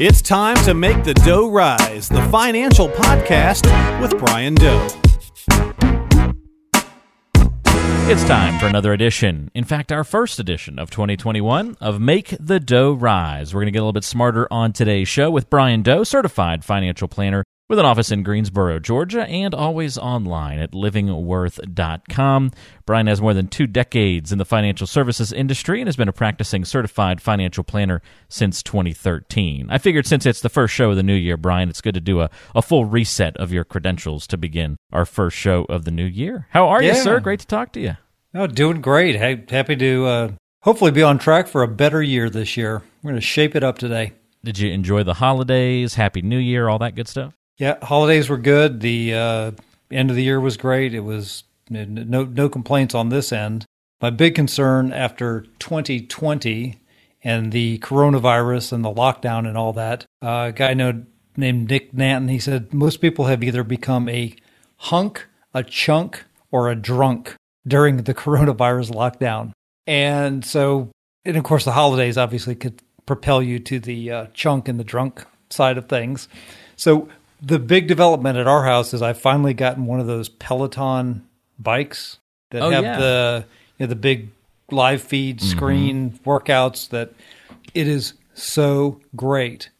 It's time to make the dough rise, the financial podcast with Brian Doe. It's time for another edition. In fact, our first edition of 2021 of Make the Dough Rise. We're going to get a little bit smarter on today's show with Brian Doe, certified financial planner with an office in Greensboro, Georgia, and always online at livingworth.com. Brian has more than two decades in the financial services industry and has been a practicing certified financial planner since 2013. I figured since it's the first show of the new year, Brian, it's good to do a, a full reset of your credentials to begin our first show of the new year. How are Yeah. you, sir? Great to talk to you. Oh, doing great. Ha- Happy to uh, hopefully be on track for a better year this year. We're going to shape it up today. Did you enjoy the holidays? Happy New Year, all that good stuff? Yeah, holidays were good. The uh, end of the year was great. It was no no complaints on this end. My big concern after 2020 and the coronavirus and the lockdown and all that, uh, a guy know named Nick Nanton, he said most people have either become a hunk, a chunk, or a drunk during the coronavirus lockdown. And so, and of course, the holidays obviously could propel you to the uh, chunk and the drunk side of things. So, the big development at our house is I've finally gotten one of those Peloton bikes that Oh, have yeah. the you know, the big live feed mm-hmm. screen workouts that it is so great.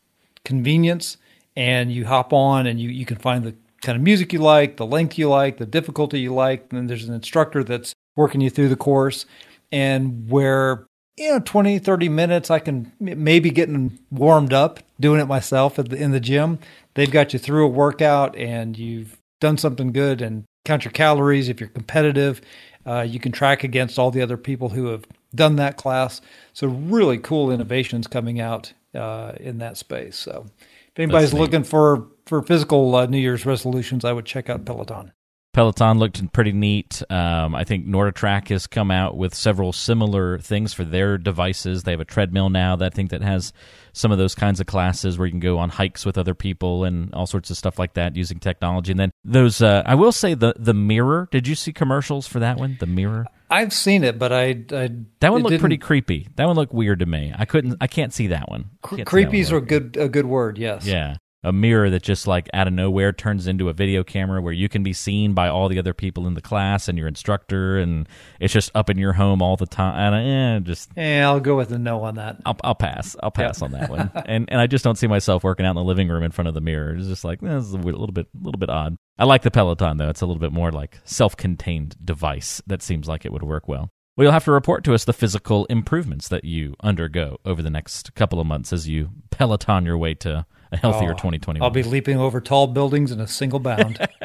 Convenience and you hop on and you, you can find the kind of music you like the length you like the difficulty you like and then there's an instructor that's working you through the course. And where you know 20 30 minutes i can maybe getting warmed up doing it myself at the, in the gym they've got you through a workout and you've done something good and count your calories if you're competitive uh, you can track against all the other people who have done that class. So really cool innovations coming out uh, in that space. So if anybody's looking for for physical uh, new year's resolutions i would check out peloton Peloton looked pretty neat. Um, I think NordicTrack has come out with several similar things for their devices. They have a treadmill now that I think that has some of those kinds of classes where you can go on hikes with other people and all sorts of stuff like that using technology. And then those, uh, I will say the the mirror. Did you see commercials for that one? The mirror. i've seen it but i, I That one looked pretty creepy. That one looked weird to me. I couldn't. I can't see that one. cre- Can't that one creepies are a good a good word yes Yeah. A mirror that just like out of nowhere turns into a video camera where you can be seen by all the other people in the class and your instructor, and it's just up in your home all the time. And eh, just Yeah, I'll go with a no on that. I'll, I'll pass. I'll pass on that one. And and I just don't see myself working out in the living room in front of the mirror. It's just like eh, this is a little bit a little bit odd. I like the Peloton though. It's a little bit more like self-contained device that seems like it would work well. Well, you'll have to report to us the physical improvements that you undergo over the next couple of months as you Peloton your way to a healthier Oh, 2021. I'll be leaping over tall buildings in a single bound.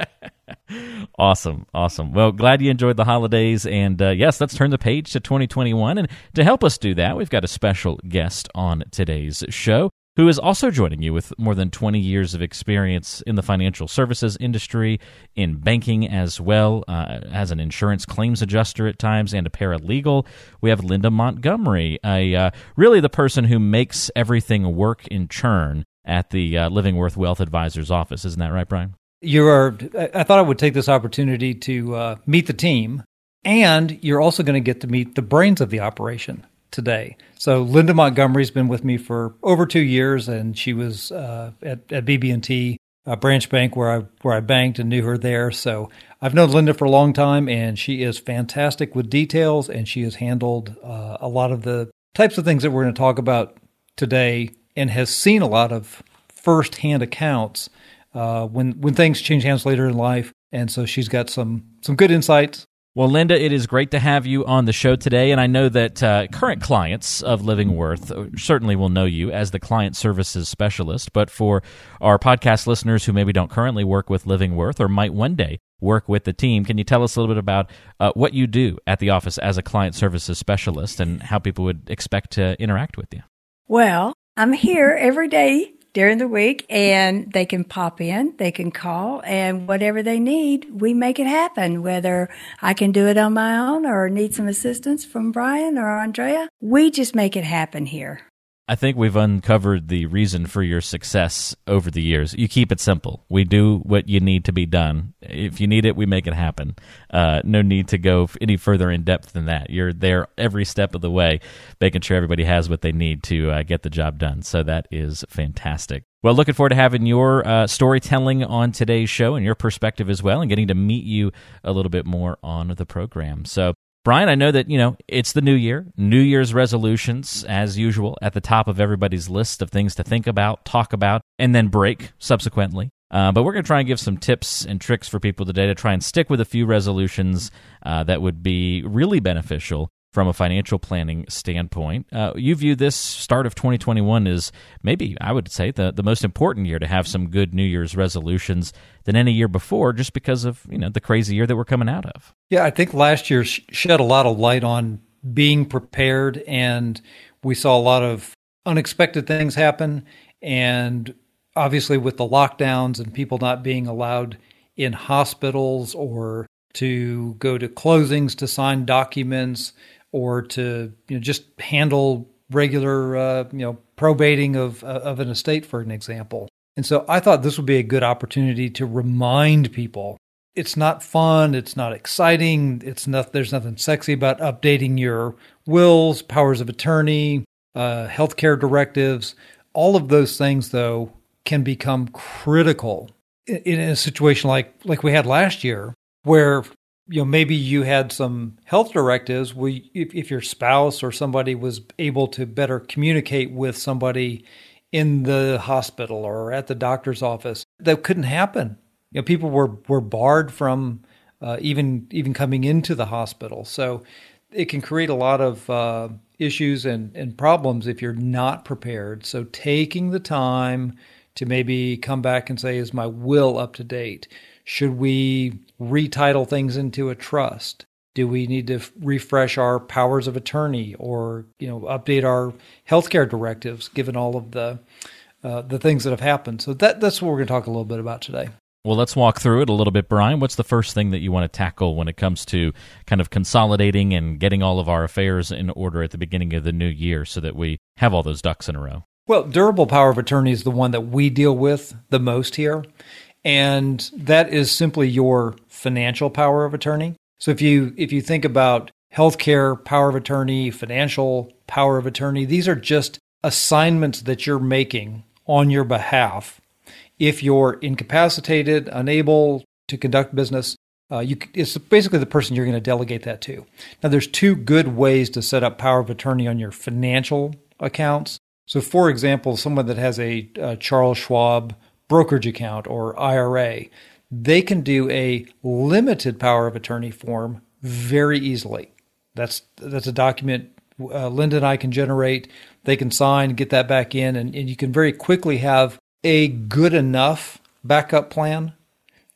Awesome, awesome. Well, glad you enjoyed the holidays, and uh, yes, let's turn the page to 2021. And to help us do that, we've got a special guest on today's show who is also joining you with more than 20 years of experience in the financial services industry, in banking as well, uh, as an insurance claims adjuster at times, and a paralegal. We have Linda Montgomery, a, uh, really the person who makes everything work in churn at the uh, Livingworth Wealth Advisors office. Isn't that right, Brian? you are. I thought I would take this opportunity to uh, meet the team, and you're also going to get to meet the brains of the operation today. So Linda Montgomery's been with me for over two years, and she was uh, at at BB&T uh, branch bank where I where I banked and knew her there. So I've known Linda for a long time, and she is fantastic with details, and she has handled uh, a lot of the types of things that we're going to talk about today, and has seen a lot of firsthand accounts uh, when when things change hands later in life, and so she's got some some good insights. Well, Linda, it is great to have you on the show today. And I know that uh, current clients of Living Worth uh, certainly will know you as the client services specialist. But for our podcast listeners who maybe don't currently work with Living Worth or might one day work with the team, can you tell us a little bit about uh, what you do at the office as a client services specialist and how people would expect to interact with you? Well, I'm here every day during the week and they can pop in, they can call and whatever they need, we make it happen. Whether I can do it on my own or need some assistance from Brian or Andrea, we just make it happen here. I think we've uncovered the reason for your success over the years. You keep it simple. We do what you need to be done. If you need it, we make it happen. Uh, no need to go any further in depth than that. You're there every step of the way, making sure everybody has what they need to uh, get the job done. So that is fantastic. Well, looking forward to having your uh, storytelling on today's show and your perspective as well, and getting to meet you a little bit more on the program. So, Brian, I know that, you know, it's the new year, New Year's resolutions, as usual, at the top of everybody's list of things to think about, talk about, and then break subsequently. Uh, but we're going to try and give some tips and tricks for people today to try and stick with a few resolutions uh, that would be really beneficial from a financial planning standpoint. Uh, you view this start of 2021 as maybe, I would say, the, the most important year to have some good New Year's resolutions than any year before, just because of you know the crazy year that we're coming out of. Yeah, I think last year shed a lot of light on being prepared, and we saw a lot of unexpected things happen. And obviously, with the lockdowns and people not being allowed in hospitals or to go to closings to sign documents, or to you know, just handle regular uh, you know probating of uh, of an estate, for an example. And so I thought this would be a good opportunity to remind people it's not fun, it's not exciting, it's not there's nothing sexy about updating your wills, powers of attorney, uh, healthcare directives. All of those things, though, can become critical in, in a situation like like we had last year, where you know maybe you had some health directives. Where if, if your spouse or somebody was able to better communicate with somebody in the hospital or at the doctor's office that couldn't happen. You know people were were barred from uh, even even coming into the hospital. So it can create a lot of uh, issues and, and problems if you're not prepared. So taking the time to maybe come back and say is my will up to date should we retitle things into a trust? Do we need to refresh our powers of attorney or you know update our healthcare directives given all of the uh, the things that have happened? So that that's what we're going to talk a little bit about today. Well, let's walk through it a little bit, Brian. What's the first thing that you want to tackle when it comes to kind of consolidating and getting all of our affairs in order at the beginning of the new year so that we have all those ducks in a row? Well, durable power of attorney is the one that we deal with the most here. And that is simply your financial power of attorney. So if you if you think about healthcare power of attorney, financial power of attorney, these are just assignments that you're making on your behalf. If you're incapacitated, unable to conduct business, uh, you, it's basically the person you're going to delegate that to. Now, there's two good ways to set up power of attorney on your financial accounts. So, for example, someone that has a, a Charles Schwab brokerage account or IRA, they can do a limited power of attorney form very easily. That's that's a document uh, Linda and I can generate. They can sign, get that back in, and, and you can very quickly have a good enough backup plan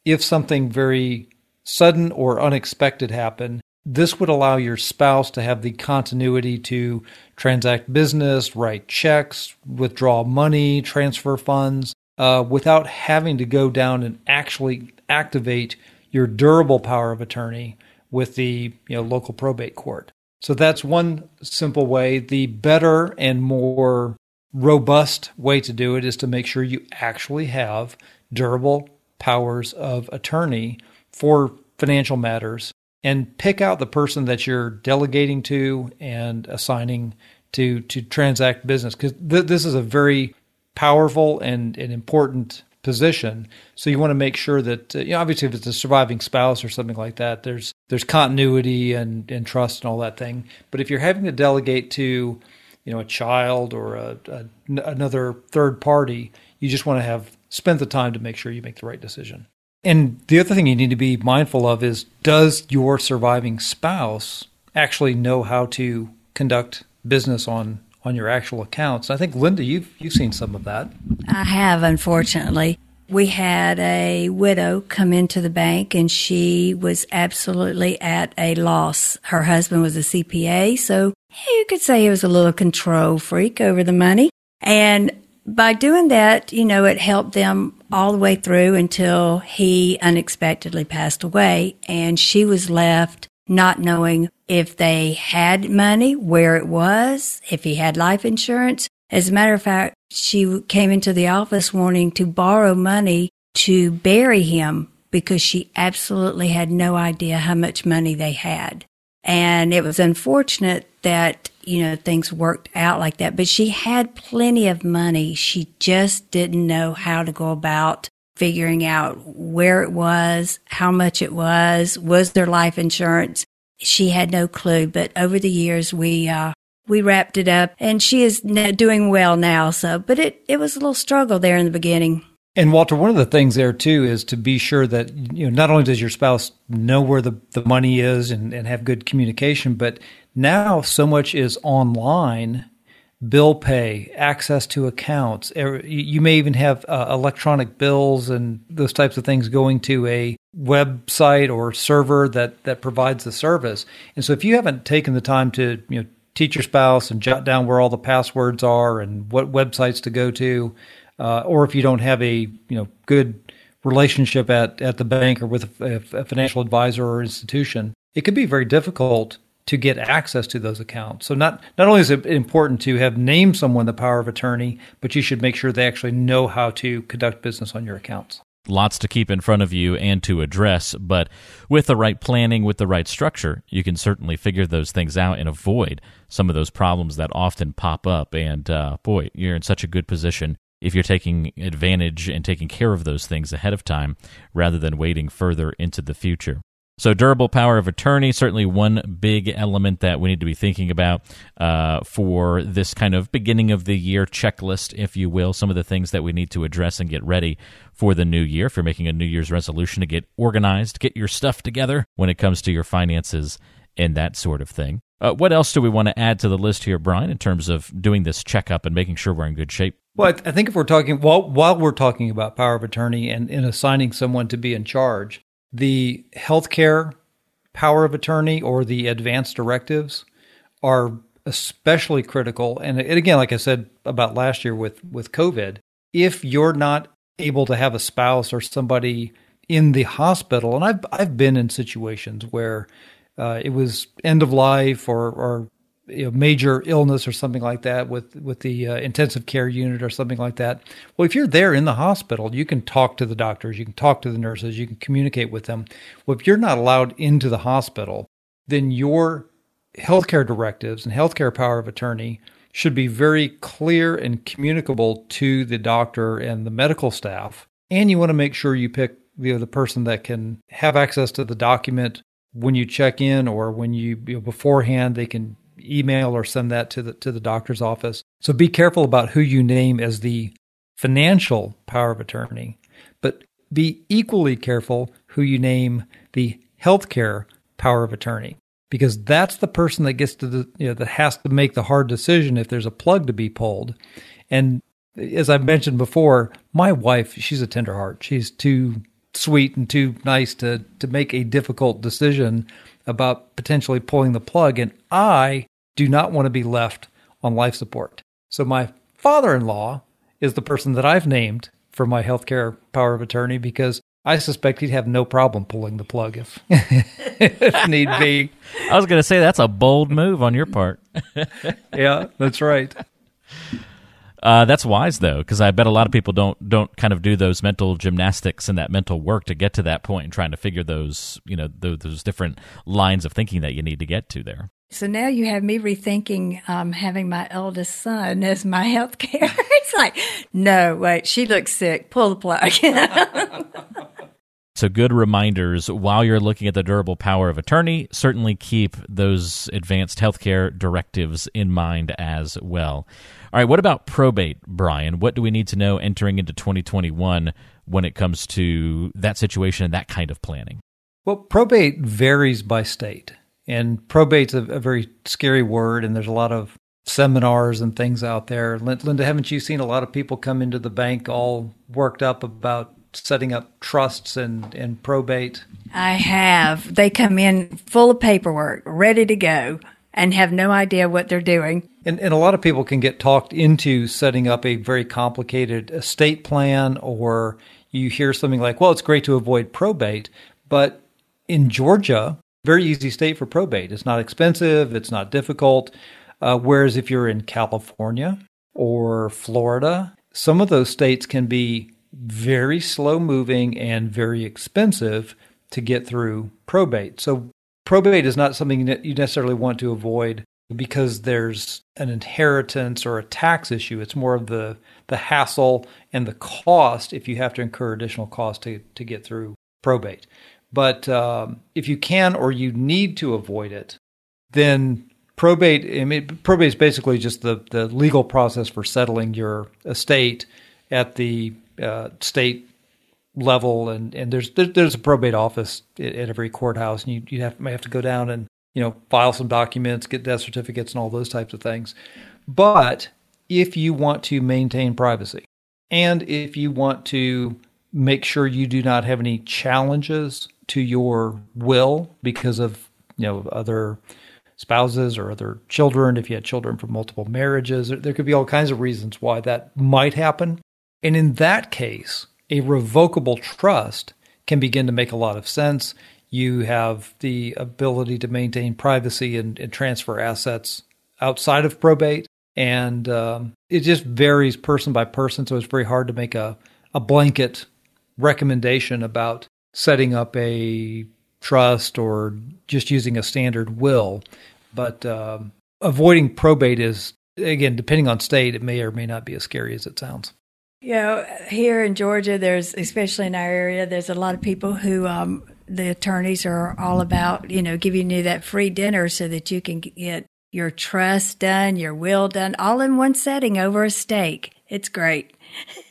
if something very sudden or unexpected happened. This would allow your spouse to have the continuity to transact business, write checks, withdraw money, transfer funds, uh, without having to go down and actually activate your durable power of attorney with the you know local probate court. So that's one simple way. The better and more robust way to do it is to make sure you actually have durable powers of attorney for financial matters and pick out the person that you're delegating to and assigning to to transact business because th- this is a very powerful and an important position. So you want to make sure that uh, you know, obviously if it's a surviving spouse or something like that, there's there's continuity and, and trust and all that thing. But if you're having to delegate to you know a child or a, a, another third party, you just want to have spend the time to make sure you make the right decision. And the other thing you need to be mindful of is does your surviving spouse actually know how to conduct business on on your actual accounts. I think Linda, you've you've seen some of that. I have, unfortunately. We had a widow come into the bank and she was absolutely at a loss. Her husband was a CPA, so you could say he was a little control freak over the money. And by doing that, you know, it helped them all the way through until he unexpectedly passed away and she was left not knowing if they had money, where it was, if he had life insurance, As a matter of fact, she came into the office wanting to borrow money to bury him because she absolutely had no idea how much money they had. And it was unfortunate that, you know, things worked out like that, but she had plenty of money. She just didn't know how to go about figuring out where it was, how much it was, was there life insurance. She had no clue, but over the years we, uh, we wrapped it up and she is doing well now. So, but it, it was a little struggle there in the beginning. And Walter, one of the things there too is to be sure that you know not only does your spouse know where the, the money is and, and have good communication, but now so much is online, bill pay, access to accounts. Er, you may even have uh, electronic bills and those types of things going to a website or server that that provides the service. And so if you haven't taken the time to you know teach your spouse and jot down where all the passwords are and what websites to go to uh, or if you don't have a you know good relationship at, at the bank or with a, a financial advisor or institution, it can be very difficult to get access to those accounts. So not not only is it important to have named someone the power of attorney, but you should make sure they actually know how to conduct business on your accounts. Lots to keep in front of you and to address, but with the right planning, with the right structure, you can certainly figure those things out and avoid some of those problems that often pop up. And uh, boy, you're in such a good position if you're taking advantage and taking care of those things ahead of time rather than waiting further into the future. So, durable power of attorney, certainly one big element that we need to be thinking about uh, for this kind of beginning of the year checklist, if you will. Some of the things that we need to address and get ready for the new year. If you're making a New Year's resolution to get organized, get your stuff together when it comes to your finances and that sort of thing. Uh, what else do we want to add to the list here, Brian, in terms of doing this checkup and making sure we're in good shape? Well, I think if we're talking while while we're talking about power of attorney and, and assigning someone to be in charge, the healthcare power of attorney or the advanced directives are especially critical. And, again, like I said about last year with with COVID, if you're not able to have a spouse or somebody in the hospital, and I've I've been in situations where uh, it was end of life or, or you know, major illness or something like that with with the uh, intensive care unit or something like that. Well, if you're there in the hospital, you can talk to the doctors, you can talk to the nurses, you can communicate with them. Well, if you're not allowed into the hospital, then your healthcare directives and healthcare power of attorney should be very clear and communicable to the doctor and the medical staff. And you want to make sure you pick you know, the person that can have access to the document when you check in or when you, you know, beforehand they can email or send that to the to the doctor's office. So be careful about who you name as the financial power of attorney, but be equally careful who you name the healthcare power of attorney because that's the person that gets to the you know that has to make the hard decision if there's a plug to be pulled. And as I mentioned before, my wife, she's a tender heart. She's too sweet and too nice to to make a difficult decision about potentially pulling the plug and I do not want to be left on life support. So my father-in-law is the person that I've named for my healthcare power of attorney because I suspect he'd have no problem pulling the plug if, if need be. I was going to say that's a bold move on your part. yeah, that's right. Uh, that's wise though, because I bet a lot of people don't don't kind of do those mental gymnastics and that mental work to get to that point and trying to figure those you know those, those different lines of thinking that you need to get to there. So now you have me rethinking um, having my eldest son as my health care. it's like, no, wait, she looks sick. Pull the plug. So, good reminders while you're looking at the durable power of attorney. Certainly keep those advanced healthcare directives in mind as well. All right, what about probate, Brian? What do we need to know entering into 2021 when it comes to that situation and that kind of planning? Well, probate varies by state, and probate's a, a very scary word, and there's a lot of seminars and things out there. Linda, haven't you seen a lot of people come into the bank all worked up about setting up trusts and, and probate? I have. They come in full of paperwork, ready to go, and have no idea what they're doing. And, and a lot of people can get talked into setting up a very complicated estate plan, or you hear something like, well, it's great to avoid probate. But in Georgia, very easy state for probate. It's not expensive, it's not difficult. Uh, whereas if you're in California, or Florida, some of those states can be very slow moving and very expensive to get through probate. So, probate is not something that you necessarily want to avoid because there's an inheritance or a tax issue. It's more of the, the hassle and the cost if you have to incur additional cost to, to get through probate. But um, if you can or you need to avoid it, then probate I mean, probate is basically just the, the legal process for settling your estate at the uh, state level. And, and there's there's a probate office at, every courthouse and you, you have, may have to go down and you know file some documents get death certificates and all those types of things. But if you want to maintain privacy and if you want to make sure you do not have any challenges to your will because of you know other spouses or other children, if you had children from multiple marriages. There could be all kinds of reasons why that might happen. And in that case, a revocable trust can begin to make a lot of sense. You have the ability to maintain privacy and, and transfer assets outside of probate. And um, it just varies person by person. So it's very hard to make a, a blanket recommendation about setting up a trust or just using a standard will. But um, avoiding probate is, again, depending on state, it may or may not be as scary as it sounds. You know, here in Georgia, there's, especially in our area, there's a lot of people who, um, the attorneys are all about, you know, giving you that free dinner so that you can get your trust done, your will done, all in one setting over a steak. It's great.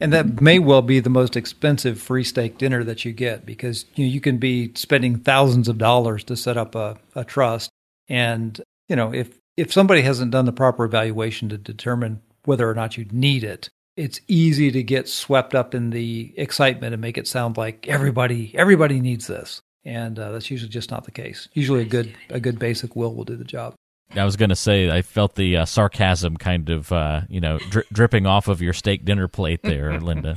And that may well be the most expensive free steak dinner that you get because you, know, you can be spending thousands of dollars to set up a, a trust. And, you know, if, if somebody hasn't done the proper evaluation to determine whether or not you need it, it's easy to get swept up in the excitement and make it sound like everybody everybody needs this. And uh, that's usually just not the case. Usually, a good a good basic will will do the job. I was going to say, I felt the uh, sarcasm kind of, uh, you know, dri- dripping off of your steak dinner plate there, Linda.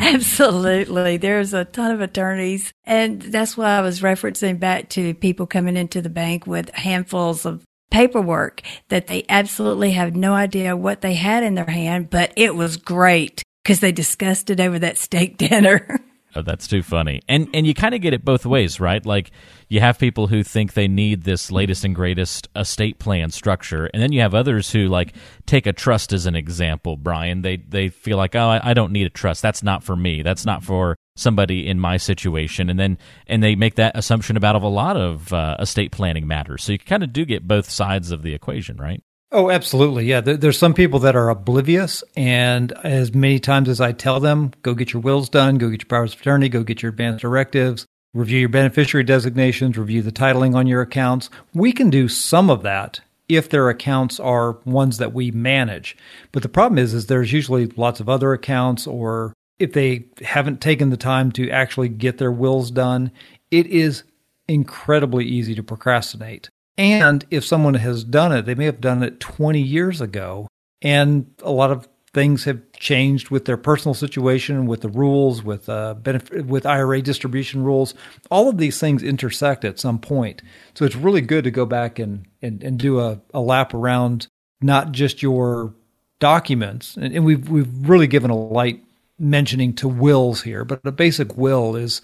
Absolutely. There's a ton of attorneys. And that's why I was referencing back to people coming into the bank with handfuls of paperwork that they absolutely have no idea what they had in their hand, but it was great because they discussed it over that steak dinner. Oh, that's too funny. And and you kind of get it both ways, right? Like you have people who think they need this latest and greatest estate plan structure, and then you have others who like take a trust as an example. Brian, they they feel like, oh, I, I don't need a trust. That's not for me. That's not for somebody in my situation. And then and they make that assumption about a lot of uh, estate planning matters. So you kind of do get both sides of the equation, right? Oh, absolutely. Yeah. There's some people that are oblivious. And as many times as I tell them, go get your wills done, go get your powers of attorney, go get your advance directives, review your beneficiary designations, review the titling on your accounts. We can do some of that if their accounts are ones that we manage. But the problem is, is there's usually lots of other accounts or if they haven't taken the time to actually get their wills done, it is incredibly easy to procrastinate. And if someone has done it, they may have done it 20 years ago. And a lot of things have changed with their personal situation, with the rules, with uh, benefit, with IRA distribution rules. All of these things intersect at some point. So it's really good to go back and, and, and do a, a lap around not just your documents. And, and we've, we've really given a light mentioning to wills here, but a basic will is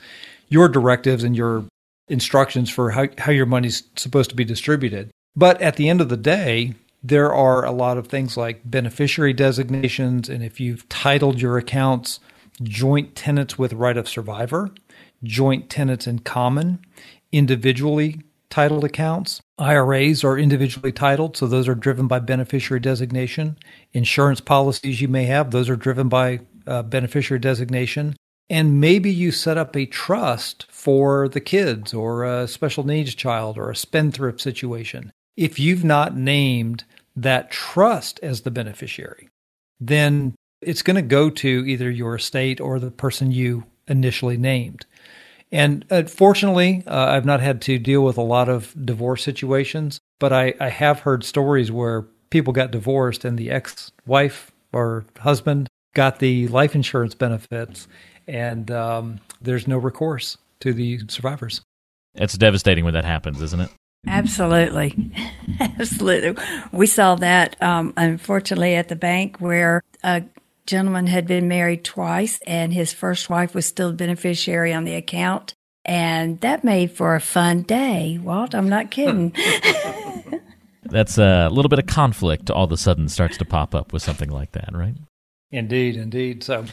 your directives and your instructions for how, how your money's supposed to be distributed. But at the end of the day, there are a lot of things like beneficiary designations, and if you've titled your accounts joint tenants with right of survivor, joint tenants in common, individually titled accounts. IRAs are individually titled, so those are driven by beneficiary designation. Insurance policies you may have, those are driven by uh, beneficiary designation and maybe you set up a trust for the kids or a special needs child or a spendthrift situation. If you've not named that trust as the beneficiary, then it's going to go to either your estate or the person you initially named. And fortunately, uh, I've not had to deal with a lot of divorce situations, but I, I have heard stories where people got divorced and the ex wife or husband got the life insurance benefits and um, there's no recourse to the survivors. It's devastating when that happens, isn't it? Absolutely. Absolutely. We saw that, um, unfortunately, at the bank where a gentleman had been married twice and his first wife was still a beneficiary on the account. And that made for a fun day. Walt, I'm not kidding. That's a little bit of conflict all of a sudden starts to pop up with something like that, right? Indeed, indeed. So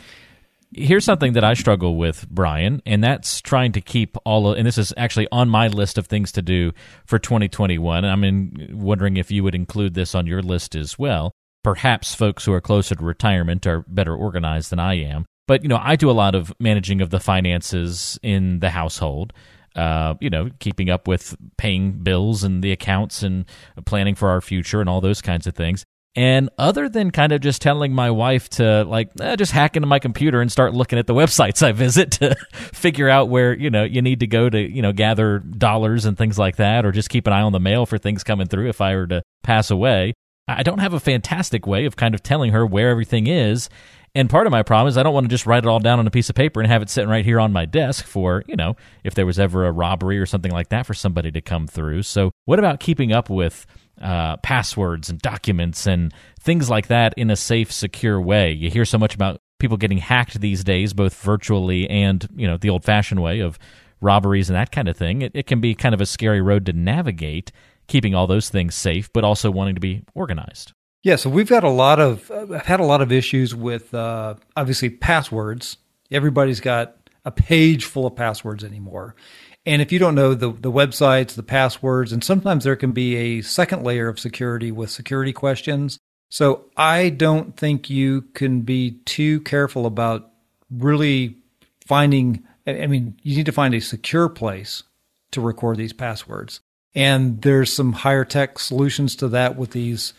here's something that I struggle with, Brian, and that's trying to keep all of, and this is actually on my list of things to do for 2021. And I'm in, wondering if you would include this on your list as well. Perhaps folks who are closer to retirement are better organized than I am. But, you know, I do a lot of managing of the finances in the household. Uh, you know, keeping up with paying bills and the accounts and planning for our future and all those kinds of things. And other than kind of just telling my wife to like eh, just hack into my computer and start looking at the websites I visit to figure out where you know you need to go to you know gather dollars and things like that, or just keep an eye on the mail for things coming through if I were to pass away. I don't have a fantastic way of kind of telling her where everything is. And part of my problem is I don't want to just write it all down on a piece of paper and have it sitting right here on my desk for, you know, if there was ever a robbery or something like that for somebody to come through. So, what about keeping up with uh, passwords and documents and things like that in a safe, secure way. You hear so much about people getting hacked these days, both virtually and you know the old-fashioned way of robberies and that kind of thing. It, it can be kind of a scary road to navigate, keeping all those things safe, but also wanting to be organized. Yeah, so we've got a lot of I've had a lot of issues with uh, obviously passwords. Everybody's got a page full of passwords anymore. And if you don't know the, the websites, the passwords, and sometimes there can be a second layer of security with security questions. So I don't think you can be too careful about really finding, I mean, you need to find a secure place to record these passwords. And there's some higher tech solutions to that with these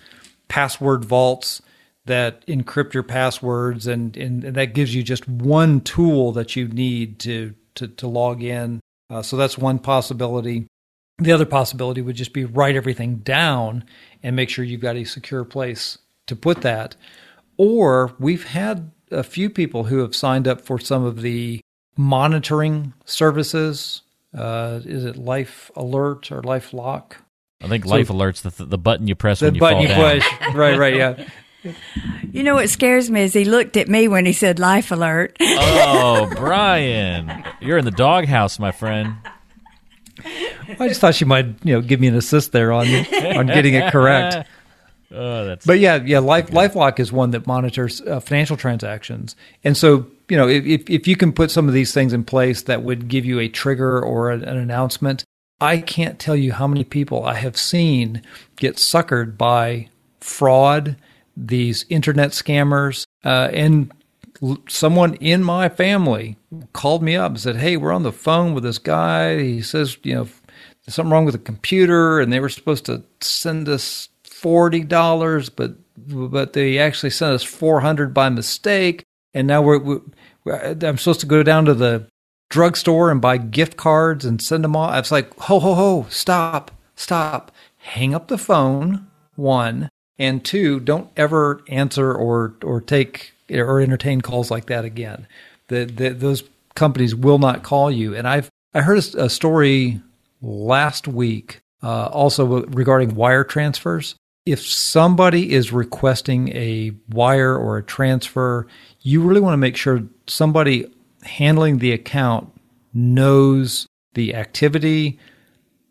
password vaults that encrypt your passwords and, and, that gives you just one tool that you need to, to, to log in uh, so that's one possibility. The other possibility would just be write everything down and make sure you've got a secure place to put that. Or we've had a few people who have signed up for some of the monitoring services. Uh, is it Life Alert or Life Lock? I think so, Life Alert's the, the button you press when you button fall you down. push. right, right, yeah. You know what scares me is he looked at me when he said life alert. oh, Brian, you're in the doghouse, my friend. I just thought she might, you know, give me an assist there on on getting it correct. Oh, that's but yeah, yeah. Life LifeLock is one that monitors uh, financial transactions, and so you know, if if you can put some of these things in place that would give you a trigger or an, an announcement, I can't tell you how many people I have seen get suckered by fraud these internet scammers, uh, and someone in my family called me up and said, "Hey, we're on the phone with this guy. He says, you know, something wrong with the computer, and they were supposed to send us forty dollars, but but they actually sent us four hundred by mistake, and now we're, we're, I'm supposed to go down to the drugstore and buy gift cards and send them off. I was like, ho ho ho, stop, stop, hang up the phone. One, and two, don't ever answer or or take or entertain calls like that again. The, the, those companies will not call you. And I've I heard a, story last week uh, also regarding wire transfers. If somebody is requesting a wire or a transfer, you really want to make sure somebody handling the account knows the activity,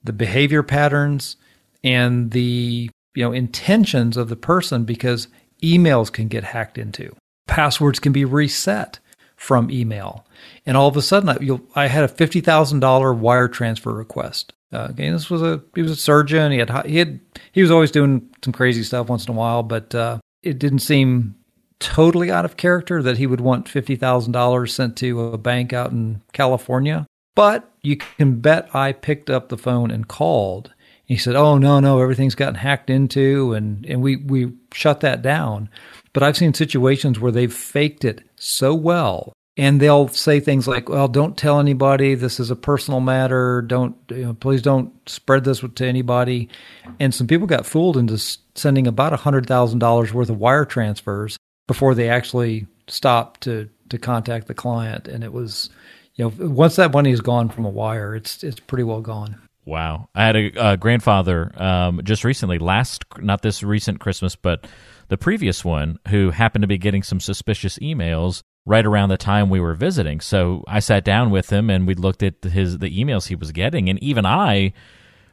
the behavior patterns, and the you know intentions of the person because emails can get hacked into passwords can be reset from email and all of a sudden I, I had a $50000 wire transfer request uh, okay, this was a he was a surgeon. He had he had he was always doing some crazy stuff once in a while, but uh, it didn't seem totally out of character that he would want fifty thousand dollars sent to a bank out in California. But you can bet I picked up the phone and called he said, "Oh no, no, everything's gotten hacked into, and and we we shut that down." But I've seen situations where they've faked it so well, and they'll say things like, "Well, don't tell anybody. This is a personal matter. Don't you know, please don't spread this to anybody." And some people got fooled into sending about hundred thousand dollars worth of wire transfers before they actually stopped to to contact the client, and it was. You know, once that money is gone from a wire, it's it's pretty well gone. Wow. I had a, a grandfather um, just recently, last, not this recent Christmas, but the previous one, who happened to be getting some suspicious emails right around the time we were visiting. So I sat down with him and we looked at his the emails he was getting. And even I,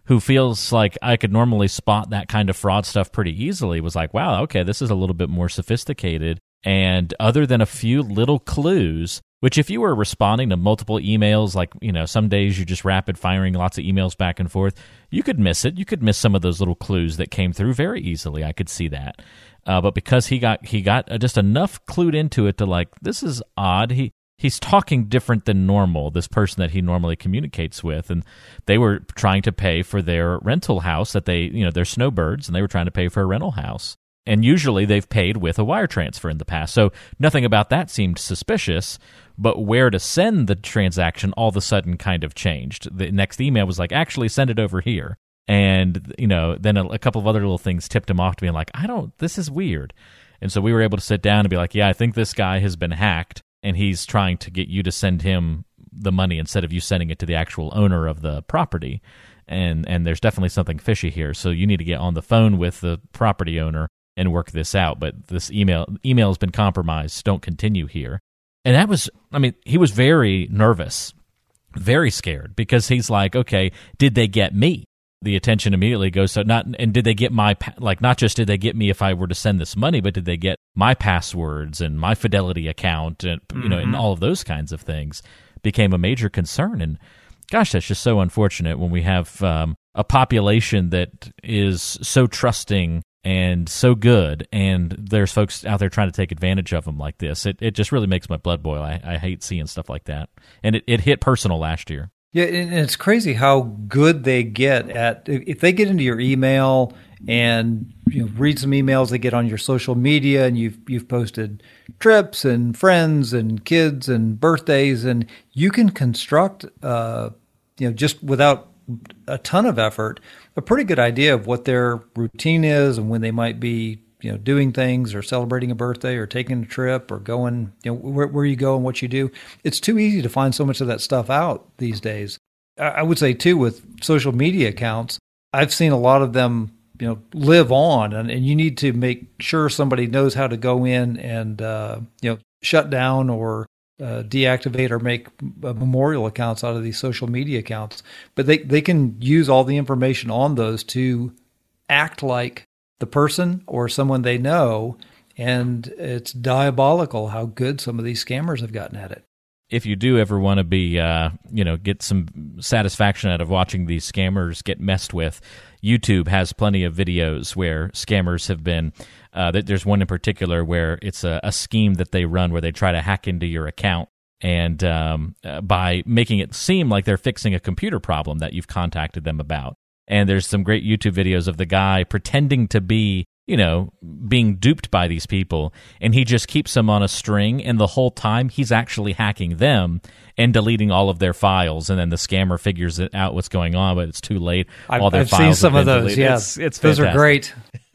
who feels like I could normally spot that kind of fraud stuff pretty easily, was like, wow, okay, this is a little bit more sophisticated. And other than a few little clues, which if you were responding to multiple emails, like, you know, some days you're just rapid firing lots of emails back and forth, you could miss it. You could miss some of those little clues that came through very easily. I could see that. Uh, but because he got he got just enough clued into it to like this is odd. He he's talking different than normal. This person that he normally communicates with, and they were trying to pay for their rental house that they you know they're snowbirds, and they were trying to pay for a rental house. And usually they've paid with a wire transfer in the past, so nothing about that seemed suspicious. But where to send the transaction all of a sudden kind of changed. The next email was like, actually send it over here and you know then a, a, couple of other little things tipped him off to being like i don't this is weird and so we were able to sit down and be like yeah i think this guy has been hacked and he's trying to get you to send him the money instead of you sending it to the actual owner of the property and and there's definitely something fishy here so you need to get on the phone with the property owner and work this out but this email email has been compromised don't continue here and that was i mean he was very nervous very scared because he's like okay did they get me the attention immediately goes so not and did they get my like not just did they get me if I were to send this money, but did they get my passwords and my Fidelity account and you mm-hmm. know and mm-hmm. all of those kinds of things became a major concern and gosh that's just so unfortunate when we have um, a population that is so trusting and so good and there's folks out there trying to take advantage of them like this. It, it just really makes my blood boil. I, I hate seeing stuff like that. And it, it hit personal last year. Yeah, and it's crazy how good they get at if they get into your email and you know, read some emails they get on your social media, and you've you've posted trips and friends and kids and birthdays, and you can construct, uh, you know, just without a ton of effort, a pretty good idea of what their routine is and when they might be you know doing things or celebrating a birthday or taking a trip or going you know where, where you go and what you do. It's too easy to find so much of that stuff out these days. I would say too with social media accounts i've seen a lot of them you know live on and, and you need to make sure somebody knows how to go in and uh, you know shut down or uh, deactivate or make uh, memorial accounts out of these social media accounts but they, they can use all the information on those to act like the person or someone they know. And it's diabolical how good some of these scammers have gotten at it. If you do ever want to be, uh, you know, get some satisfaction out of watching these scammers get messed with, YouTube has plenty of videos where scammers have been. Uh, there's one in particular where it's a, a, scheme that they run where they try to hack into your account and um, uh, by making it seem like they're fixing a computer problem that you've contacted them about and there's some great YouTube videos of the guy pretending to be, you know, being duped by these people, and he just keeps them on a string, and the whole time he's actually hacking them and deleting all of their files, and then the scammer figures it out what's going on, but it's too late. I've, all their I've files seen some of those. Yeah, it's, it's those are great.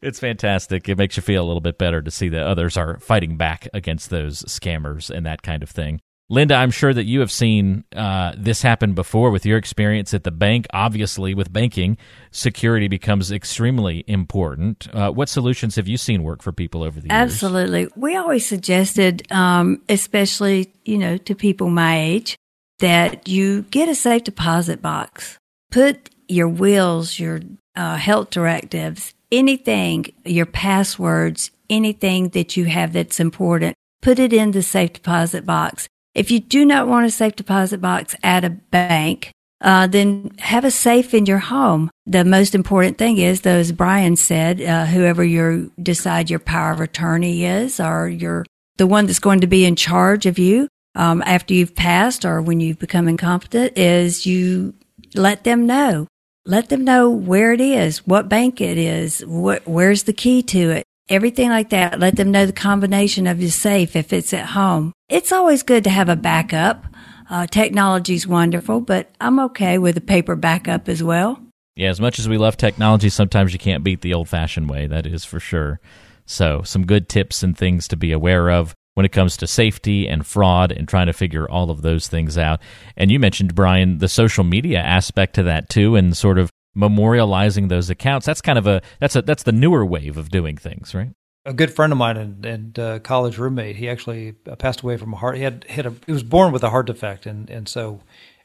it's fantastic. It makes you feel a little bit better to see that others are fighting back against those scammers and that kind of thing. Linda, I'm sure that you have seen uh, this happen before with your experience at the bank. Obviously, with banking, security becomes extremely important. Uh, what solutions have you seen work for people over the years? Absolutely. We always suggested, um, especially you know to people my age, that you get a safe deposit box. Put your wills, your uh, health directives, anything, your passwords, anything that you have that's important. Put it in the safe deposit box if you do not want a safe deposit box at a bank, uh, then have a safe in your home. The most important thing is, though, as Brian said, uh, whoever you decide your power of attorney is, or you're the one that's going to be in charge of you um, after you've passed or when you've become incompetent, is you let them know. Let them know where it is, what bank it is, where's the key to it everything like that. Let them know the combination of your safe if it's at home. It's always good to have a backup. Uh, technology's wonderful, but I'm okay with a paper backup as well. Yeah, as much as we love technology, sometimes you can't beat the old fashioned way. That is for sure. So, some good tips and things to be aware of. When it comes to safety and fraud and trying to figure all of those things out. And you mentioned, Brian, the social media aspect to that too, and sort of memorializing those accounts. That's kind of a that's a that's the newer wave of doing things, right? A good friend of mine and, and uh, college roommate, he actually uh, passed away from a heart. He had hit a he was born with a heart defect, and and so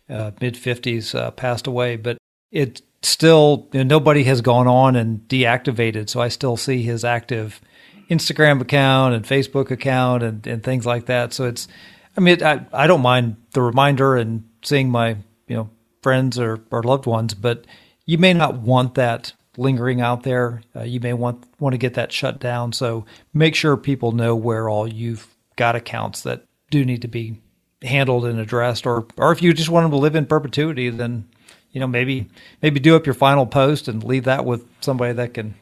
uh, mid fifties uh, passed away. But it still you know, nobody has gone on and deactivated, so I still see his active Instagram account and Facebook account and, and things like that. So it's, I mean, I, I don't mind the reminder and seeing my, you know, friends or, or loved ones, but you may not want that lingering out there. Uh, you may want, want to get that shut down. So make sure people know where all you've got accounts that do need to be handled and addressed, or, or if you just want them to live in perpetuity, then, you know, maybe, maybe do up your final post and leave that with somebody that can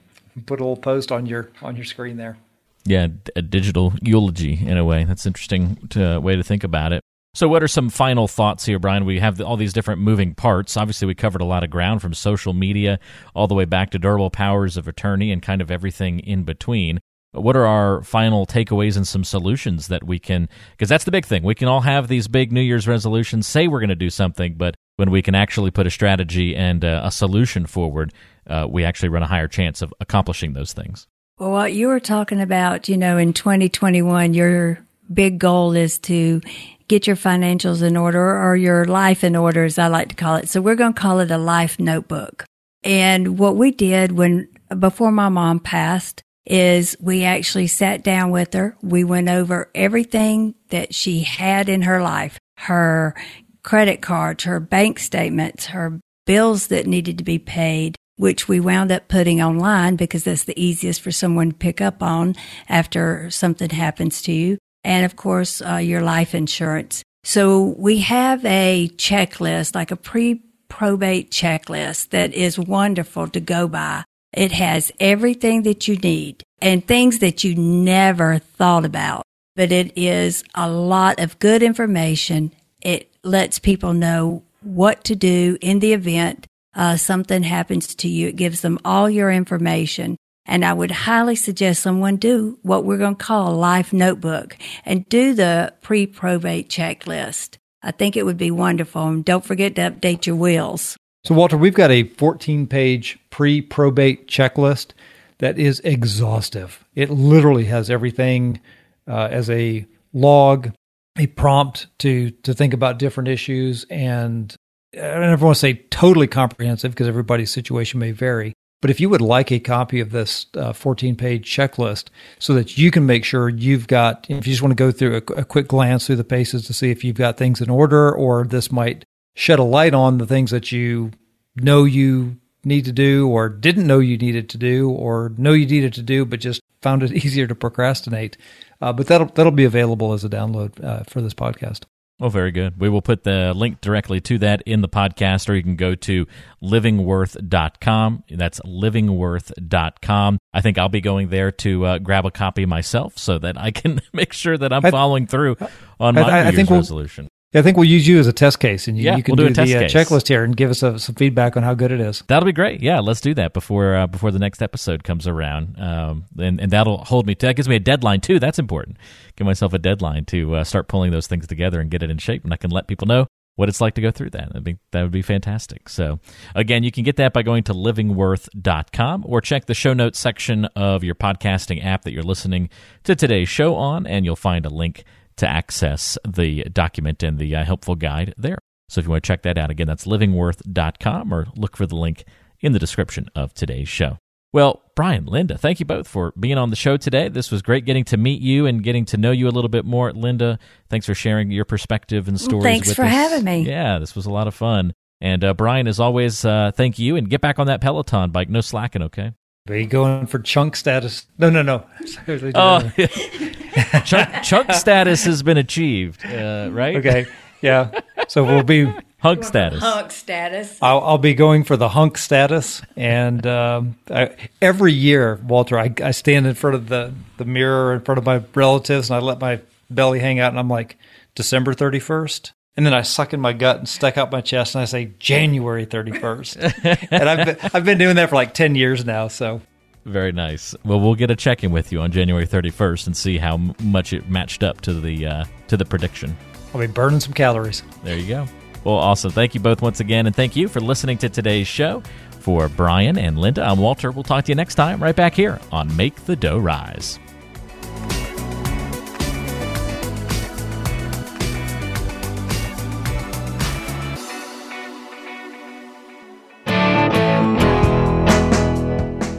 put a little post on your on your screen there. Yeah, a digital eulogy in a way. That's interesting to, way to think about it. So, what are some final thoughts here, Brian? We have all these different moving parts. Obviously, we covered a lot of ground from social media all the way back to durable powers of attorney and kind of everything in between. What are our final takeaways and some solutions that we can? Because that's the big thing. We can all have these big New Year's resolutions, say we're going to do something, but when we can actually put a strategy and uh, a solution forward, uh, we actually run a higher chance of accomplishing those things. Well, what you were talking about, you know, in 2021, your big goal is to get your financials in order or your life in order, as I like to call it. So we're going to call it a life notebook. And what we did when, before my mom passed, is we actually sat down with her. We went over everything that she had in her life, her credit cards, her bank statements, her bills that needed to be paid, which we wound up putting online because that's the easiest for someone to pick up on after something happens to you. And of course, uh, your life insurance. So we have a checklist, like a pre probate checklist that is wonderful to go by. It has everything that you need and things that you never thought about, but it is a lot of good information. It lets people know what to do in the event uh, something happens to you. It gives them all your information. And I would highly suggest someone do what we're going to call a life notebook and do the pre-probate checklist. I think it would be wonderful. And don't forget to update your wills. So, Walter, we've got a 14 page pre probate checklist that is exhaustive. It literally has everything uh, as a log, a prompt to, to think about different issues, and I don't want to say totally comprehensive because everybody's situation may vary. But if you would like a copy of this 14 uh, page checklist so that you can make sure you've got, if you just want to go through a, a, quick glance through the paces to see if you've got things in order, or this might shed a light on the things that you know you need to do, or didn't know you needed to do, or know you needed to do, but just found it easier to procrastinate. Uh, but that'll, that'll be available as a download uh, for this podcast. Oh, very good. We will put the link directly to that in the podcast, or you can go to livingworth.com. That's livingworth.com. I think I'll be going there to uh, grab a copy myself so that I can make sure that I'm following through on my I, I, I think we'll, resolution. I think we'll use you as a test case, and you, yeah, you can we'll do, do the uh, checklist here and give us a, some feedback on how good it is. That'll be great. Yeah, let's do that before uh, before the next episode comes around, um, and and that'll hold me. To, that gives me a deadline too. That's important. Give myself a deadline to uh, start pulling those things together and get it in shape, and I can let people know what it's like to go through that. I think that would be fantastic. So, again, you can get that by going to livingworth.com or check the show notes section of your podcasting app that you're listening to today's show on, and you'll find a link to access the document and the uh, helpful guide there. So if you want to check that out, again, that's livingworth.com or look for the link in the description of today's show. Well, Brian, Linda, thank you both for being on the show today. This was great getting to meet you and getting to know you a little bit more. Linda, thanks for sharing your perspective and stories. Thanks for us. having me. Yeah, this was a lot of fun. And uh, Brian, as always, uh, thank you and get back on that Peloton bike. No slacking, okay? Are you going for chunk status? No, no, no. oh, chunk, chunk status has been achieved, uh, right? Okay, yeah. So we'll be hunk status. Hunk status. I'll, I'll be going for the hunk status, and um, I, every year, Walter, I, I stand in front of the the mirror in front of my relatives, and I let my belly hang out, and I'm like, December thirty first. And then I suck in my gut and stuck out my chest and I say January 31st. and I've been, I've been doing that for like 10 years now. So Very nice. Well, we'll get a check in with you on January 31st and see how much it matched up to the uh, to the prediction. I'll be burning some calories. There you go. Well, awesome. Thank you both once again, and thank you for listening to today's show. For Brian and Linda, I'm Walter. We'll talk to you next time right back here on Make the Dough Rise.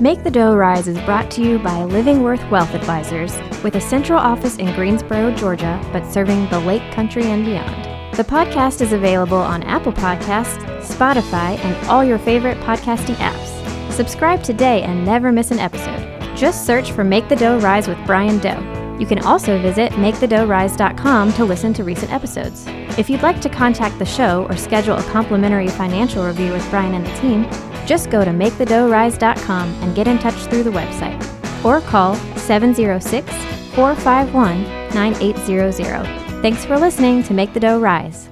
Make the Dough Rise is brought to you by Living Worth Wealth Advisors, with a central office in Greensboro, Georgia, but serving the Lake Country and beyond. The podcast is available on Apple Podcasts, Spotify, and all your favorite podcasting apps. Subscribe today and never miss an episode. Just search for Make the Dough Rise with Brian Doe. You can also visit MakeTheDoughRise.com to listen to recent episodes. If you'd like to contact the show or schedule a complimentary financial review with Brian and the team, just go to MakeTheDoughRise.com and get in touch through the website. Or call 706 451 9800. Thanks for listening to Make the Dough Rise.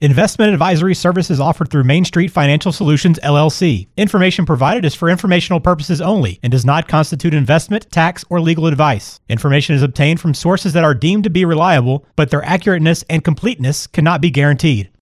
Investment advisory services offered through Main Street Financial Solutions LLC. Information provided is for informational purposes only and does not constitute investment, tax, or legal advice. Information is obtained from sources that are deemed to be reliable, but their accurateness and completeness cannot be guaranteed.